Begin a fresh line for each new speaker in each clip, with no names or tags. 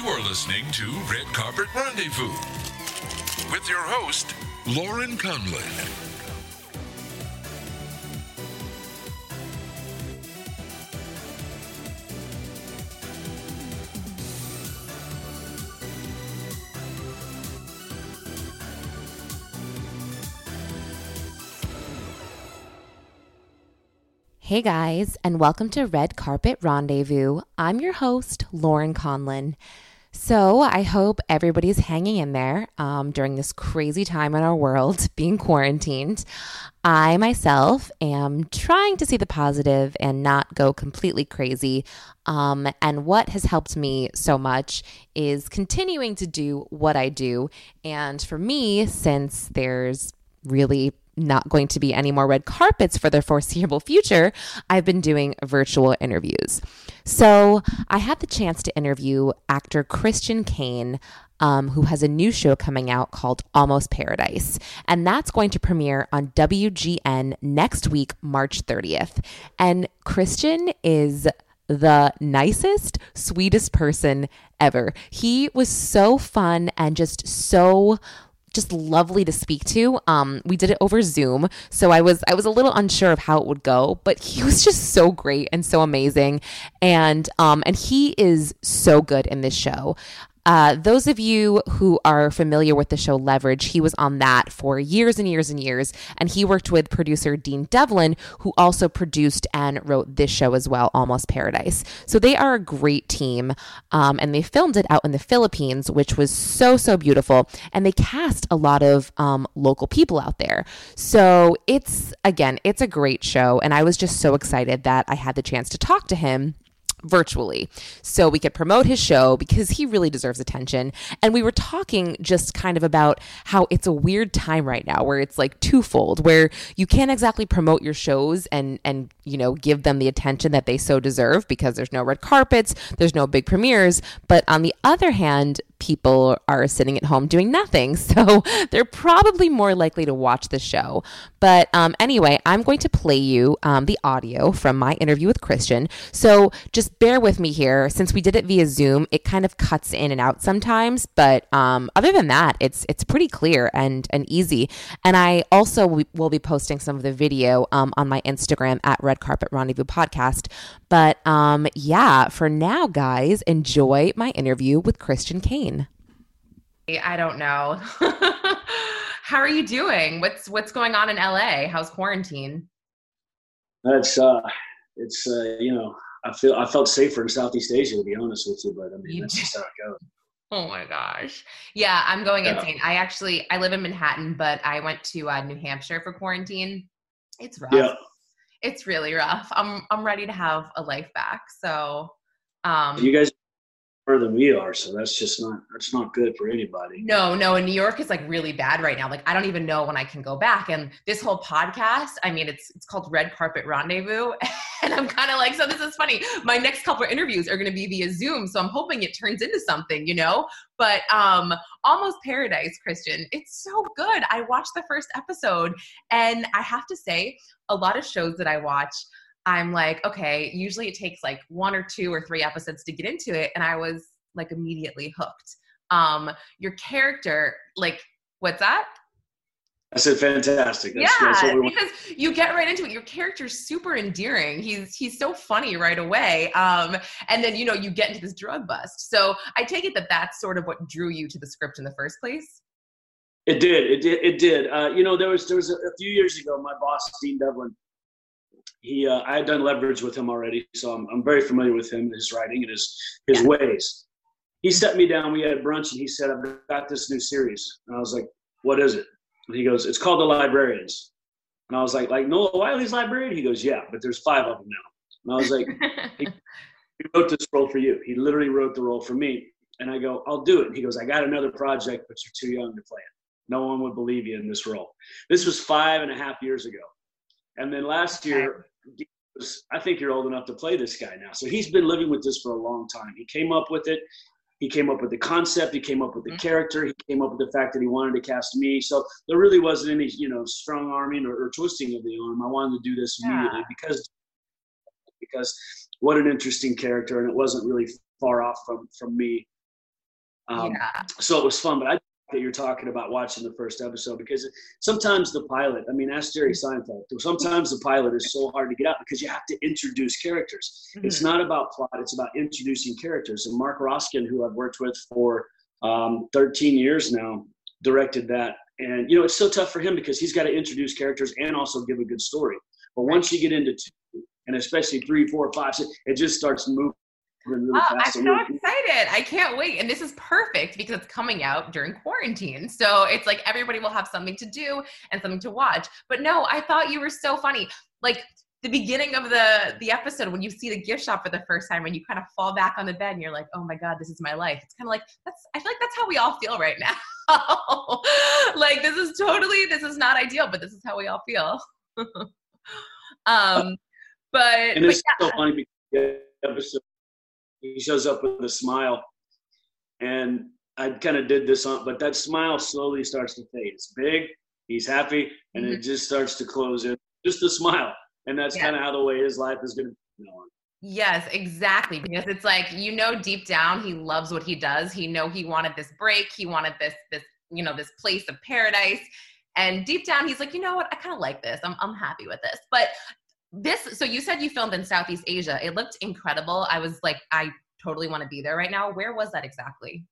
You are listening to Red Carpet Rendezvous with your host, Lauren Conlon.
Hey guys, and welcome to Red Carpet Rendezvous. I'm your host, Lauren Conlon. So, I hope everybody's hanging in there um, during this crazy time in our world, being quarantined. I myself am trying to see the positive and not go completely crazy. Um, and what has helped me so much is continuing to do what I do. And for me, since there's really not going to be any more red carpets for the foreseeable future, I've been doing virtual interviews. So I had the chance to interview actor Christian Kane. Um, who has a new show coming out called Almost Paradise. And that's going to premiere on WGN next week, March 30th. And Christian is the nicest, sweetest person ever. He was so fun and just so just lovely to speak to. Um, we did it over Zoom, so I was I was a little unsure of how it would go, but he was just so great and so amazing, and um, and he is so good in this show. Uh, those of you who are familiar with the show Leverage, he was on that for years and years and years. And he worked with producer Dean Devlin, who also produced and wrote this show as well, Almost Paradise. So they are a great team. Um, and they filmed it out in the Philippines, which was so, so beautiful. And they cast a lot of um, local people out there. So it's, again, it's a great show. And I was just so excited that I had the chance to talk to him virtually so we could promote his show because he really deserves attention. And we were talking just kind of about how it's a weird time right now where it's like twofold, where you can't exactly promote your shows and, and, you know, give them the attention that they so deserve because there's no red carpets, there's no big premieres. But on the other hand, people are sitting at home doing nothing. So they're probably more likely to watch the show. But um, anyway, I'm going to play you um, the audio from my interview with Christian. So just bear with me here. Since we did it via Zoom, it kind of cuts in and out sometimes. But um, other than that, it's it's pretty clear and and easy. And I also will be posting some of the video um, on my Instagram at Red Carpet Rendezvous Podcast. But um, yeah, for now, guys, enjoy my interview with Christian Kane.
I don't know. How are you doing? What's what's going on in LA? How's quarantine?
That's uh it's uh you know, I feel I felt safer in Southeast Asia to be honest with you, but I mean you that's just how it goes.
Oh my gosh. Yeah, I'm going yeah. insane. I actually I live in Manhattan, but I went to uh, New Hampshire for quarantine. It's rough. Yeah it's really rough. I'm I'm ready to have a life back. So
um you guys than we are so that's just not that's not good for anybody.
No no in new york is like really bad right now. Like i don't even know when i can go back and this whole podcast i mean it's it's called red carpet rendezvous and i'm kind of like so this is funny. My next couple of interviews are going to be via zoom so i'm hoping it turns into something you know? But um almost paradise christian it's so good. I watched the first episode and i have to say a lot of shows that i watch I'm like, okay, usually it takes like one or two or three episodes to get into it. And I was like immediately hooked. Um, your character, like, what's that?
I said fantastic.
That's, yeah, that's because you get right into it. Your character's super endearing. He's he's so funny right away. Um, and then you know you get into this drug bust. So I take it that that's sort of what drew you to the script in the first place.
It did. It did. It did. Uh, you know, there was there was a, a, few years ago. My boss, Dean Devlin, he uh, I had done leverage with him already, so I'm, I'm very familiar with him, his writing, and his his yeah. ways. He set me down. We had brunch, and he said, "I've got this new series," and I was like, "What is it?" And he goes, "It's called The Librarians." And I was like, "Like Noah Wyle's librarian?" He goes, "Yeah, but there's five of them now." And I was like, he, he wrote this role for you. He literally wrote the role for me." And I go, I'll do it. And he goes, I got another project, but you're too young to play it. No one would believe you in this role. This was five and a half years ago. And then last year, was, I think you're old enough to play this guy now. So he's been living with this for a long time. He came up with it. He came up with the concept. He came up with the mm-hmm. character. He came up with the fact that he wanted to cast me. So there really wasn't any, you know, strong arming or, or twisting of the arm. I wanted to do this immediately because because what an interesting character, and it wasn't really far off from from me. Um, yeah. So it was fun, but I that you're talking about watching the first episode because sometimes the pilot, I mean, ask Jerry Seinfeld. Sometimes the pilot is so hard to get out because you have to introduce characters. Mm-hmm. It's not about plot; it's about introducing characters. And Marc Roskin, who I've worked with for um, 13 years now, directed that. And you know, it's so tough for him because he's got to introduce characters and also give a good story. But once you get into two, and especially three, four, five, six, it just starts moving
Really oh, I'm so excited. I can't wait. And this is perfect because it's coming out during quarantine. So it's like everybody will have something to do and something to watch. But no, I thought you were so funny. Like the beginning of the the episode when you see the gift shop for the first time and you kind of fall back on the bed and you're like, "Oh my god, this is my life." It's kind of like that's I feel like that's how we all feel right now. like this is totally this is not ideal, but this is how we all feel. um but
and it's but yeah. so funny because episode he shows up with a smile. And I kind of did this on, but that smile slowly starts to fade. It's big, he's happy, and mm-hmm. it just starts to close in. Just a smile. And that's yeah. kind of how the way his life is going to be going.
Yes, exactly. Because it's like you know deep down he loves what he does. He know he wanted this break. He wanted this this you know this place of paradise. And deep down he's like, you know what? I kind of like this. I'm I'm happy with this. But this so you said you filmed in southeast asia. It looked incredible. I was like i totally want to be there right now. Where was that exactly?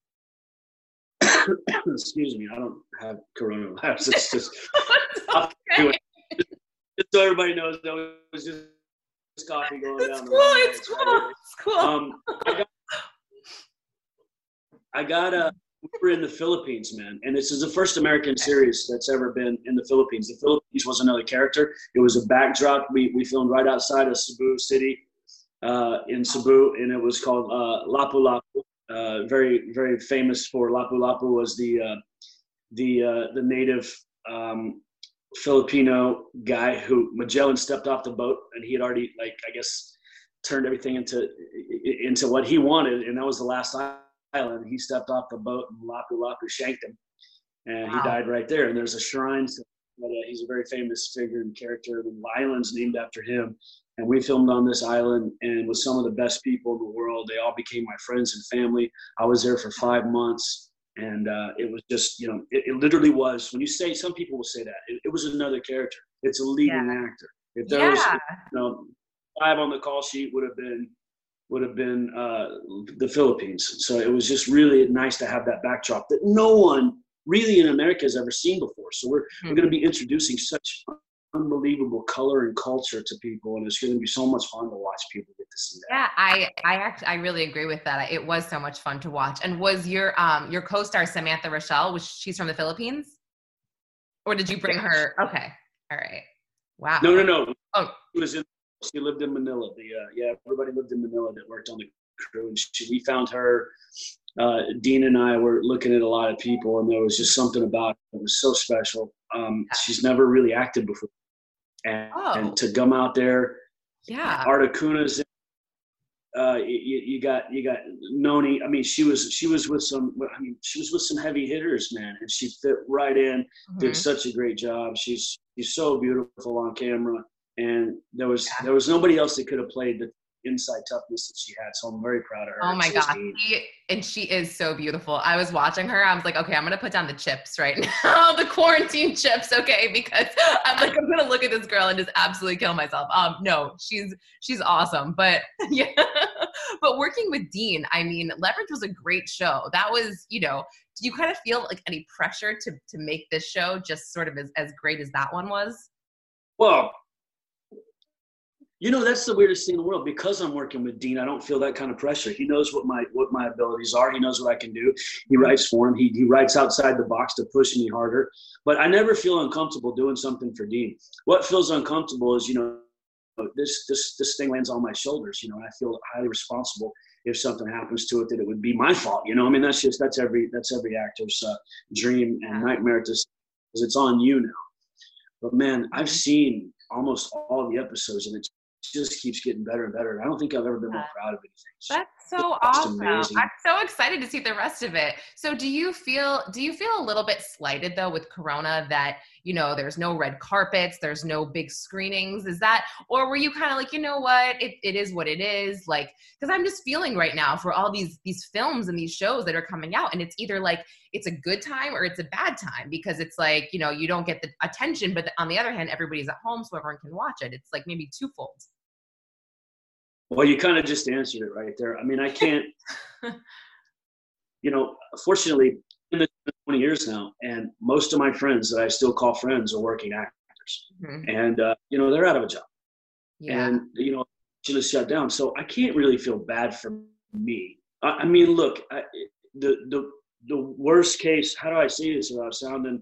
Excuse me i don't have coronavirus. It's just okay. just so everybody knows that was just coffee going
it's down cool, it's cool it's cool. Um,
i got, I got a we were in the Philippines, man, and this is the first American series that's ever been in the Philippines. The Philippines was another character. It was a backdrop. We we filmed right outside of Cebu City, uh, in Cebu, and it was called uh, Lapu Lapu. Uh, very very famous for Lapu Lapu was the uh, the uh, the native um, Filipino guy who Magellan stepped off the boat, and he had already like I guess turned everything into into what he wanted, and that was the last island. He stepped off the boat and Lapu Lapu shanked him, and wow. he died right there. And there's a shrine. But, uh, he's a very famous figure and character. The island's named after him. And we filmed on this island and with some of the best people in the world. They all became my friends and family. I was there for five months. And uh, it was just, you know, it, it, literally was. When you say, some people will say that, it, it was another character. It's a leading yeah. actor. If there yeah. was, you know, five on the call sheet would have been would have been uh, the Philippines. So it was just really nice to have that backdrop that no one really in America has ever seen before. So we're mm-hmm. we're going to be introducing such unbelievable color and culture to people, and it's going to be so much fun to watch people get to see that.
Yeah, I I actually I really agree with that. It was so much fun to watch. And was your um your co-star Samantha Richelle? Was she's from the Philippines, or did you bring her? Okay, all right. Wow.
No, no, no. Oh, she was in she lived in Manila. The uh, yeah, everybody lived in Manila that worked on the crew, and she, we found her. Uh, Dean and I were looking at a lot of people, and there was just something about it that was so special. Um, she's never really acted before, and, oh. and to come out there,
yeah,
Art Acuña's. Uh, you, you, got you got Nonie. I mean, she was she was with some. I mean, she was with some heavy hitters, man, and she fit right in. Mm-hmm. Did such a great job. She's she's so beautiful on camera and there was yeah. there was nobody else that could have played the inside toughness that she had. So I'm very proud of her.
Oh my god, she, and she is so beautiful. I was watching her. I was like, okay, I'm gonna put down the chips right now, the quarantine chips, okay? Because I'm like, I'm gonna look at this girl and just absolutely kill myself. Um, no, she's she's awesome, but yeah. but working with Dean, I mean, Leverage was a great show. That was, you know, do you kind of feel like any pressure to to make this show just sort of as, as great as that one was?
Well, you know, that's the weirdest thing in the world. Because I'm working with Dean, I don't feel that kind of pressure. He knows what my what my abilities are. He knows what I can do. He writes for him. He he writes outside the box to push me harder. But I never feel uncomfortable doing something for Dean. What feels uncomfortable is, you know, this this this thing lands on my shoulders, you know, and I feel highly responsible. if something happens to it that it would be my fault. You know, I mean that's just that's every that's every actor's uh, dream and nightmare to because it's on you now. But man, I've seen almost all the episodes and it just keeps getting better and better. And I don't think I've ever been more proud of anything.
That's so awesome. Amazing. I'm so excited to see the rest of it. So do you feel do you feel a little bit slighted though with Corona that you know there's no red carpets there's no big screenings is that or were you kind of like you know what it, it is what it is like because i'm just feeling right now for all these these films and these shows that are coming out and it's either like it's a good time or it's a bad time because it's like you know you don't get the attention but on the other hand everybody's at home so everyone can watch it it's like maybe twofold
well you kind of just answered it right there i mean i can't you know fortunately in the 20 years now, and most of my friends that I still call friends are working actors, mm-hmm. and uh, you know they're out of a job, yeah. and you know she just shut down. So I can't really feel bad for me. I, I mean, look, I, the the the worst case. How do I say this without sounding?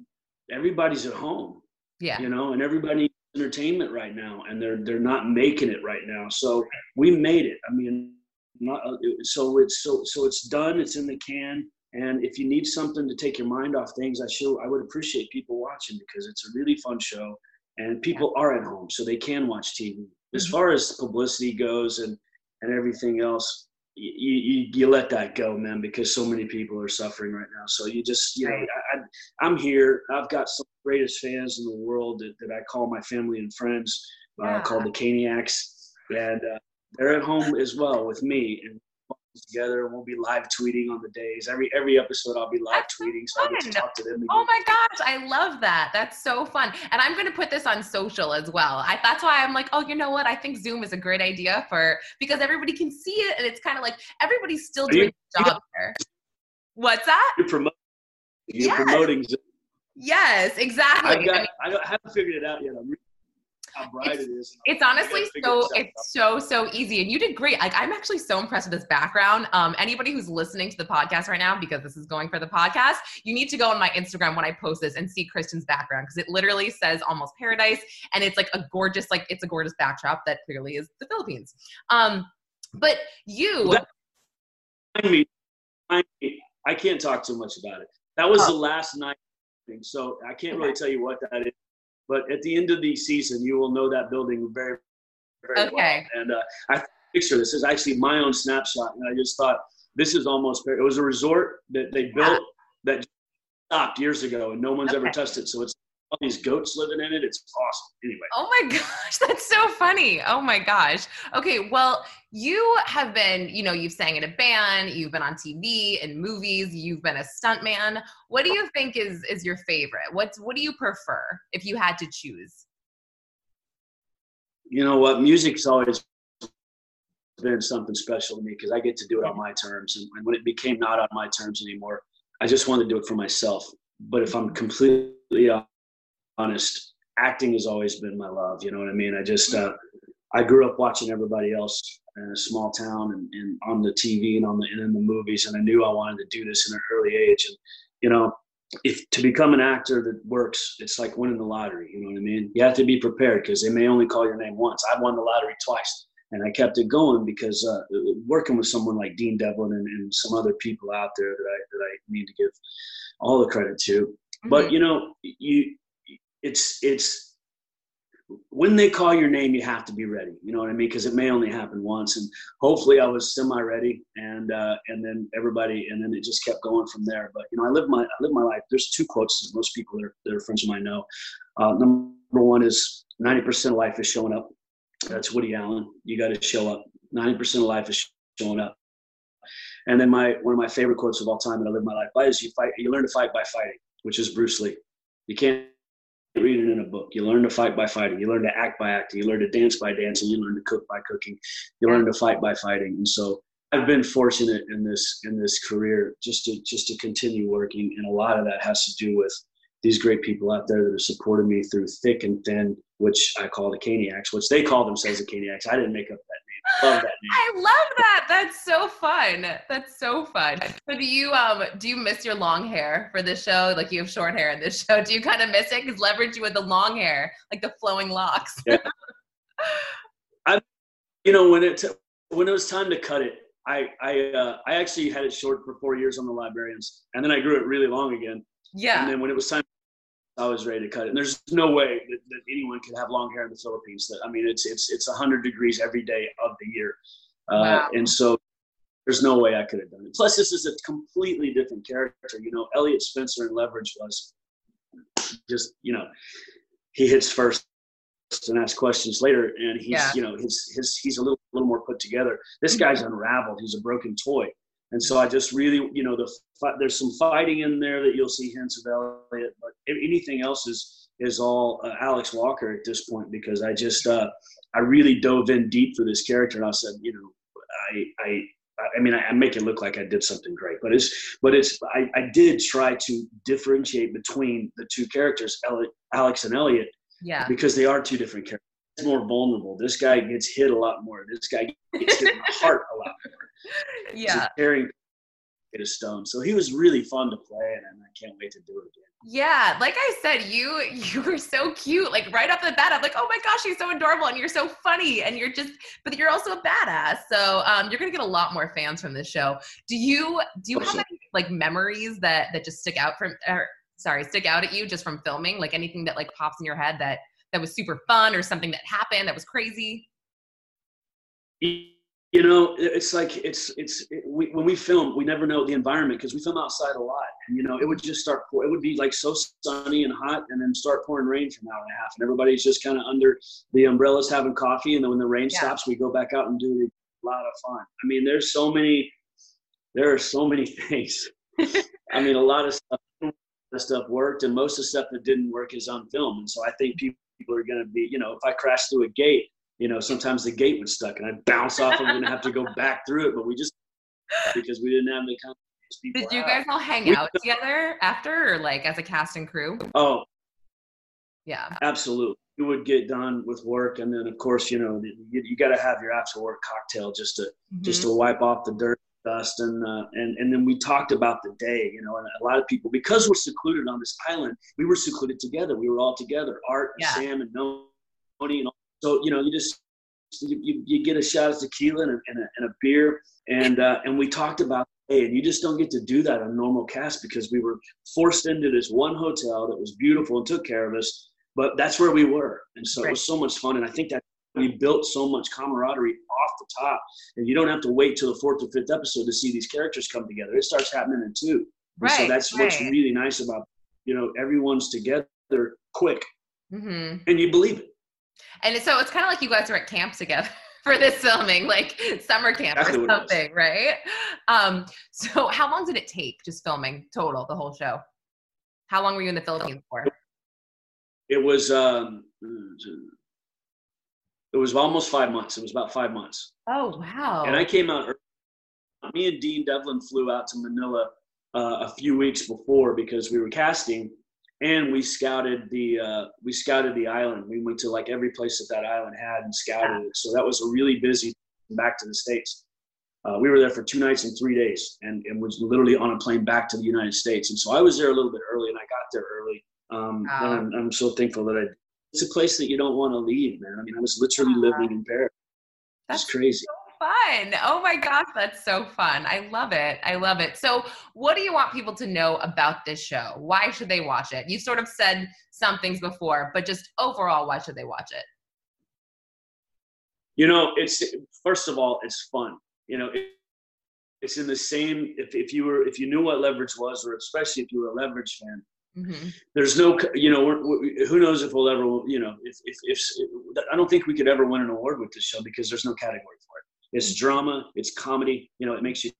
Everybody's at home,
yeah,
you know, and everybody entertainment right now, and they're they're not making it right now. So we made it. I mean, not, uh, so it's so so it's done. It's in the can and if you need something to take your mind off things, I sure I would appreciate people watching because it's a really fun show, and people are at home, so they can watch TV. As mm-hmm. far as publicity goes and and everything else, you, you, you let that go, man, because so many people are suffering right now. So you just, you know, I, am here. I've got some greatest fans in the world that, that I call my family and friends, uh, yeah. called the Kaniacs, and uh, they're at home as well with me. And together and we'll be live tweeting on the days. Every every episode I'll be live That's tweeting so, so I get to talk to them. Again.
Oh my gosh, I love that. That's so fun. And I'm gonna put this on social as well. I that's why I'm like, oh, you know what? I think Zoom is a great idea for because everybody can see it and it's kind of like everybody's still doing the job there. What's that?
You're, promoting. you're yes. promoting Zoom.
Yes, exactly.
I, got, I, mean, I haven't figured it out yet. I'm how bright
it's,
it is.
It's honestly so it's so so easy, and you did great. Like I'm actually so impressed with this background. Um, anybody who's listening to the podcast right now, because this is going for the podcast, you need to go on my Instagram when I post this and see Christian's background because it literally says almost paradise, and it's like a gorgeous, like it's a gorgeous backdrop that clearly is the Philippines. Um, but you.
me, I can't talk too much about it. That was oh. the last night, so I can't okay. really tell you what that is. But at the end of the season, you will know that building very, very okay. well. And uh, I picture this is actually my own snapshot, and I just thought this is almost. It was a resort that they built that stopped years ago, and no one's okay. ever touched it. So it's all these goats living in it. It's awesome. Anyway.
Oh my gosh, that's so funny. Oh my gosh. Okay, well, you have been, you know, you've sang in a band, you've been on TV and movies, you've been a stuntman. What do you think is is your favorite? What's what do you prefer if you had to choose?
You know what? Music's always been something special to me because I get to do it on my terms. And, and when it became not on my terms anymore, I just wanted to do it for myself. But if I'm completely honest, acting has always been my love. You know what I mean? I just uh, I grew up watching everybody else in a small town and, and on the TV and on the and in the movies, and I knew I wanted to do this in an early age. And you know, if to become an actor that works, it's like winning the lottery. You know what I mean? You have to be prepared because they may only call your name once. I won the lottery twice. And I kept it going because uh, working with someone like Dean Devlin and, and, some other people out there that I that I need to give all the credit to. Mm-hmm. But you know, you it's it's when they call your name, you have to be ready. You know what I mean? Because it may only happen once, and hopefully, I was semi-ready, and uh, and then everybody, and then it just kept going from there. But you know, I live my I live my life. There's two quotes that most people that are, that are friends of mine know. Uh, number one is ninety percent of life is showing up. That's Woody Allen. You got to show up. Ninety percent of life is showing up. And then my one of my favorite quotes of all time that I live my life by is you fight. You learn to fight by fighting, which is Bruce Lee. You can't read it in a book. You learn to fight by fighting. You learn to act by acting. You learn to dance by dancing. You learn to cook by cooking. You learn to fight by fighting. And so I've been fortunate in this in this career just to just to continue working, and a lot of that has to do with these great people out there that have supported me through thick and thin, which I call the Kaniacs, which they call themselves the Kaniacs. I didn't make up that Love.
I love that. That's so fun. That's so fun. So do you um do you miss your long hair for this show? Like you have short hair in this show. Do you kind of miss it? Because leverage you with the long hair, like the flowing locks.
Yeah. I, you know, when it when it was time to cut it, I I uh, I actually had it short for four years on the librarians, and then I grew it really long again.
Yeah.
And then when it was time, I was ready to cut it. And there's no way that, that anyone could have long hair in the Philippines. That I mean, it's it's it's hundred degrees every day of the year, uh,
Wow.
and so there's no way I could have done it. Plus, this is a completely different character. You know, Elliot Spencer in Leverage was just you know he hits first and asks questions later, and he's
Yeah.
you know his his he's a little little more put together. This guy's unraveled. He's a broken toy. And so I just really, you know, the there's some fighting in there that you'll see hints of Elliot, but anything else is is all uh, Alex Walker at this point because I just uh, I really dove in deep for this character and I said, you know, I I I mean I, I make it look like I did something great, but it's but it's I, I did try to differentiate between the two characters, Elliot, Alex and Elliot,
Yeah.
because they are two different characters. He's more vulnerable. This guy gets hit a lot more. This guy gets hit in the heart a lot
Yeah.
carrying a stone. So he was really fun to play, and I can't wait to do it again.
Yeah, like I said, you you were so cute. Like right off the bat, I'm like, oh my gosh, he's so adorable, and you're so funny, and you're just, but you're also a badass. So um, you're gonna get a lot more fans from this show. Do you do you have any like memories that that just stick out from, or sorry, stick out at you just from filming? Like anything that like pops in your head that that was super fun, or something that happened that was crazy?
You know, it's like it's it's it, we, when we film, we never know the environment because we film outside a lot, and you know, it would just start. It would be like so sunny and hot, and then start pouring rain for an hour and a half, and everybody's just kind of under the umbrellas having coffee, and then when the rain
Yeah.
stops, we go back out and do a lot of fun. I mean, there's so many, there are so many things. I mean, a lot of stuff, a lot of stuff worked, and most of the stuff that didn't work is on film, and so I think people are going to be, you know, if I crash through a gate you know, sometimes the gate was stuck and I'd bounce off and gonna have to go back through it, but we just because we didn't have the kind of people
Did you
out.
guys all hang
We-
out together after, or like as a cast and crew?
Oh,
Yeah.
absolutely. You would get done with work, and then of course, you know, you, you got to have your after work cocktail just to just
Mm-hmm.
to wipe off the dirt, dust, and uh, and and then we talked about the day, you know, and a lot of people because we're secluded on this island, we were secluded together. We were all together, Art, and
Yeah.
Sam, and Nonie, and all. So you know, you just you, you, you get a shot of tequila and a, and a, and a beer, and uh, and we talked about the day, and you just don't get to do that on normal cast because we were forced into this one hotel that was beautiful and took care of us, but that's where we were, and so it was so much fun, and I think that we built so much camaraderie off the top, and you don't have to wait till the fourth or fifth episode to see these characters come together. It starts happening in two. And so
Right,
that's what's really nice about you know everyone's together quick,
Mm-hmm.
and you believe it.
And so it's kind of like you guys were at camp together for this filming, like summer camp or
what it was.
something, right? Um, so how long did it take just filming total, the whole show? How long were you in the Philippines for?
It was um, it was almost five months. It was about five months,
Oh wow.
and I came out. early. Me and Dean Devlin flew out to Manila uh, a few weeks before because we were casting, and we scouted the uh, we scouted the island. We went to like every place that that island had and scouted it. So that was a really busy back to the states. Uh, we were there for two nights and three days, and, and was literally on a plane back to the United States. And so I was there a little bit early, and I got there early. Um,
Wow.
And I'm, I'm so thankful that I. It's a place that you don't want to leave, man. I mean, I was literally living in Paris.
That's
It's crazy.
Fun. Oh my gosh, that's so fun. I love it. I love it. So, what do you want people to know about this show? Why should they watch it? You sort of said some things before, but just overall, why should they watch it?
You know, it's first of all, it's fun. You know, it, it's in the same. If, if you were, if you knew what leverage was, or especially if you were a leverage fan,
Mm-hmm.
there's no, you know, we're, we who knows if we'll ever, you know, if, if, if I don't think we could ever win an award with this show because there's no category for it. It's drama, it's comedy. You know, it makes you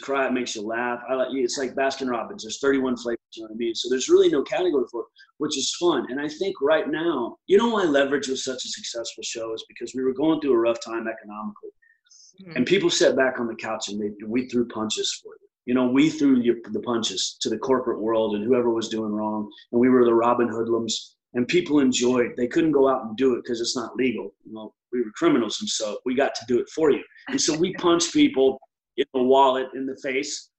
cry, it makes you laugh. I like it's like Baskin Robbins. There's 31 flavors. You know what I mean? So there's really no category for it, which is fun. And I think right now, you know why Leverage was such a successful show is because we were going through a rough time economically, mm-hmm. and people sat back on the couch and, they, we threw punches for you. You know, we threw your, the punches to the corporate world and whoever was doing wrong, and we were the Robin Hoodlums. And people enjoyed. They couldn't go out and do it because it's not legal. You know, we were criminals, and so we got to do it for you. And so we punched people in the wallet, in the face,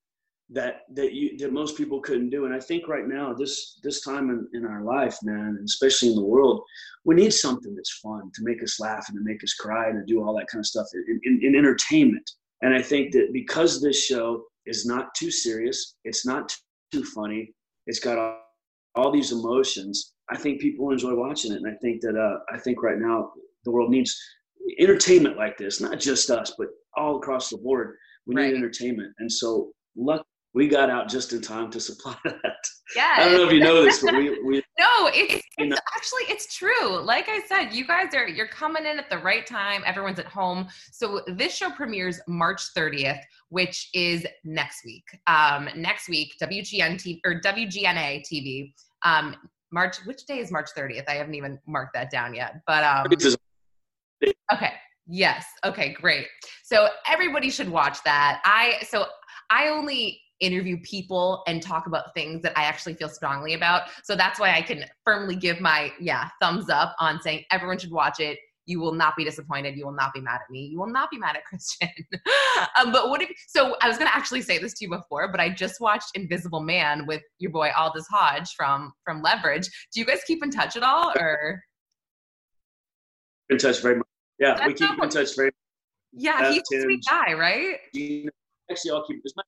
that that you that most people couldn't do. And I think right now, this this time in, in our life, man, and especially in the world, we need something that's fun to make us laugh and to make us cry and to do all that kind of stuff in, in, in entertainment. And I think that because this show is not too serious, it's not too funny, it's got all, all these emotions. I think people enjoy watching it, and I think that uh, I think right now the world needs entertainment like this, not just us, but all across the board. We
Right.
need entertainment, and so luck we got out just in time to supply that.
Yeah.
I don't know if you know this, but we we
No, it's,
You know-
it's actually it's true. Like I said, you guys are you're coming in at the right time. Everyone's at home. So this show premieres March 30th, which is next week. Um, next week, WGN TV or WGNA TV. Um, March. Which day is March 30th? I haven't even marked that down yet. But um, Okay. Yes. Okay, great. So everybody should watch that. I so I only interview people and talk about things that I actually feel strongly about. So that's why I can firmly give my yeah, thumbs up on saying everyone should watch it. You will not be disappointed. You will not be mad at me. You will not be mad at Christian. um, but what if? So I was going to actually say this to you before, but I just watched Invisible Man with your boy Aldis Hodge from from Leverage. Do you guys keep in touch at all, or?
in touch very much. Yeah, we keep in touch very
Yeah,
That's
he's a sweet guy, right?
Actually, I'll keep it was a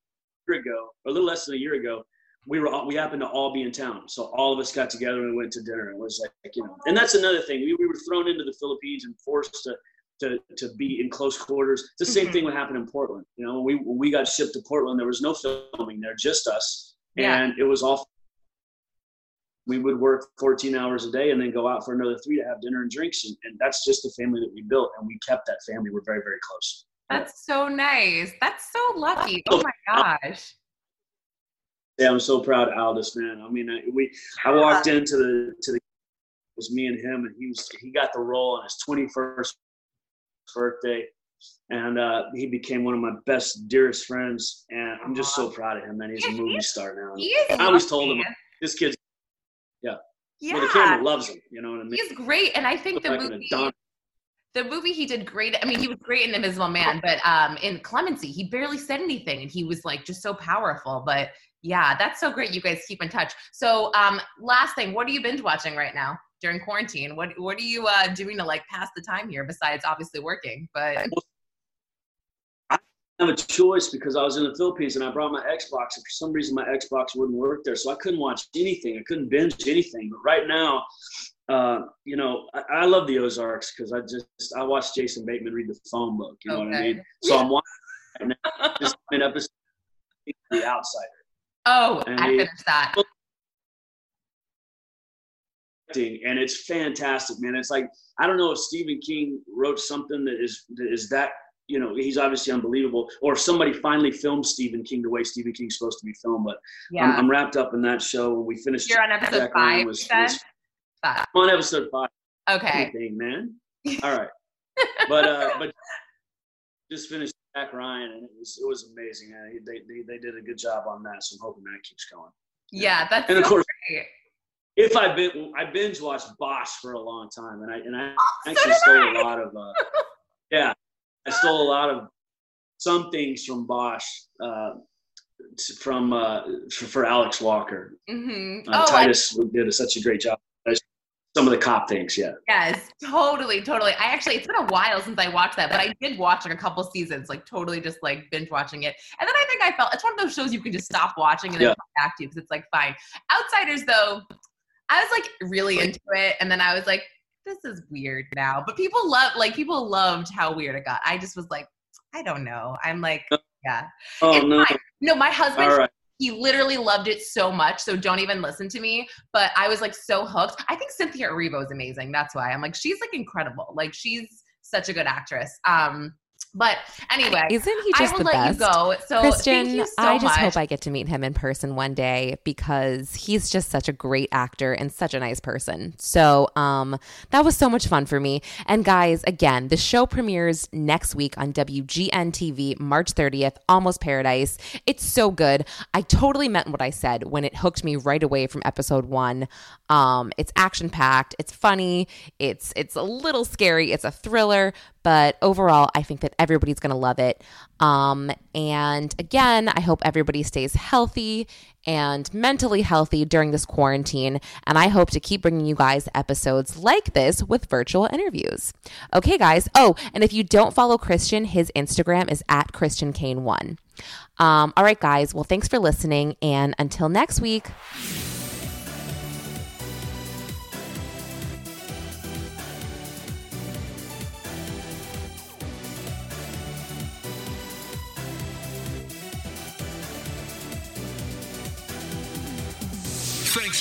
year ago, or a little less than a year ago. We were all, we happened to all be in town, so all of us got together and went to dinner. It was like you know, and that's another thing. We, we were thrown into the Philippines and forced to to, to be in close quarters. It's the same
Mhm.
thing what happened in Portland. You know, when we when we got shipped to Portland, there was no filming there, just us,
Yeah.
and it was all. We would work 14 hours a day and then go out for another three to have dinner and drinks, and, and that's just the family that we built, and we kept that family. We're very very close.
That's so nice. That's so lucky. Oh my gosh.
Yeah, I'm so proud of Aldis, man. I mean, I, we I walked into the to the it was me and him, and he was he got the role on his 21st birthday, and uh, he became one of my best, dearest friends. And I'm just so proud of him, man. He's a movie
he's-
star now.
He is
I always told him this kid's
Yeah.
well, the camera loves him. You know what I mean?
He's great. And I think the movie the movie he did great. I mean, he was great in Invisible Man, but um in Clemency, he barely said anything and he was like just so powerful. But yeah, that's so great. You guys keep in touch. So um last thing, what are you binge watching right now during quarantine? What what are you uh doing to like pass the time here besides obviously working? But
I have a choice because I was in the Philippines and I brought my Xbox, and for some reason my Xbox wouldn't work there, so I couldn't watch anything. I couldn't binge anything. But right now, uh, you know, I, I love the Ozarks because I just I watched Jason Bateman read the phone book. You know what I mean? So I'm watching right now, this episode of The Outsider.
oh,
And
I
he-
finished that.
and it's fantastic, man. It's like I don't know if Stephen King wrote something that is that is that you know he's obviously unbelievable, or if somebody finally filmed Stephen King the way Stephen King's supposed to be filmed. But
Yeah.
I'm, I'm wrapped up in that show. We finished,
You're on episode five,
was- was-
Five.
I'm on episode five.
Okay.
Anything, man. All right, but uh, but just finished Jack Ryan, and it was it was amazing. man. They, they they did a good job on that, so I'm hoping that keeps going.
Yeah, that's
And of course,
great.
if I been I binge watched Bosch for a long time, and I and I
So
actually
did
stole
I.
a lot of uh, yeah, I stole a lot of some things from Bosch uh, from uh, for, for Alex Walker.
Mhm.
Uh,
Oh, I
Titus did such a great job. Some of the cop things, yeah.
Yes, totally, totally. I actually, it's been a while since I watched that, but I did watch like a couple seasons, like totally just like binge watching it. And then I think I felt it's one of those shows you can just stop watching and then
Yeah.
come back to because it's like fine. Outsiders, though, I was like really into it, and then I was like, this is weird now. But people love, like, people loved how weird it got. I just was like, I don't know. I'm like, yeah.
Oh no!
fine. No, my husband
right.
he literally loved it so much so don't even listen to me but i was like so hooked i think cynthia erivo is amazing that's why i'm like she's like incredible like she's such a good actress um but anyway
Isn't he
I will
the
let
best?
you go so
Christian,
thank you so
I just
much.
hope I get to meet him in person one day because he's just such a great actor and such a nice person. So, um, that was so much fun for me. And guys, again, the show premieres next week on WGN TV, March 30th, Almost Paradise. It's so good. I totally meant what I said when it hooked me right away from episode one. Um, it's action packed, it's funny, it's it's a little scary, it's a thriller, but overall, I think that everybody's gonna love it. Um, and again, I hope everybody stays healthy and mentally healthy during this quarantine. And I hope to keep bringing you guys episodes like this with virtual interviews. Okay, guys. Oh, and if you don't follow Christian, his Instagram is at Christian Kane1. Um, all right, guys. Well, thanks for listening. And until next week.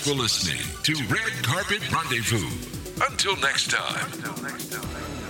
For listening to Red Carpet Rendezvous. Until next time.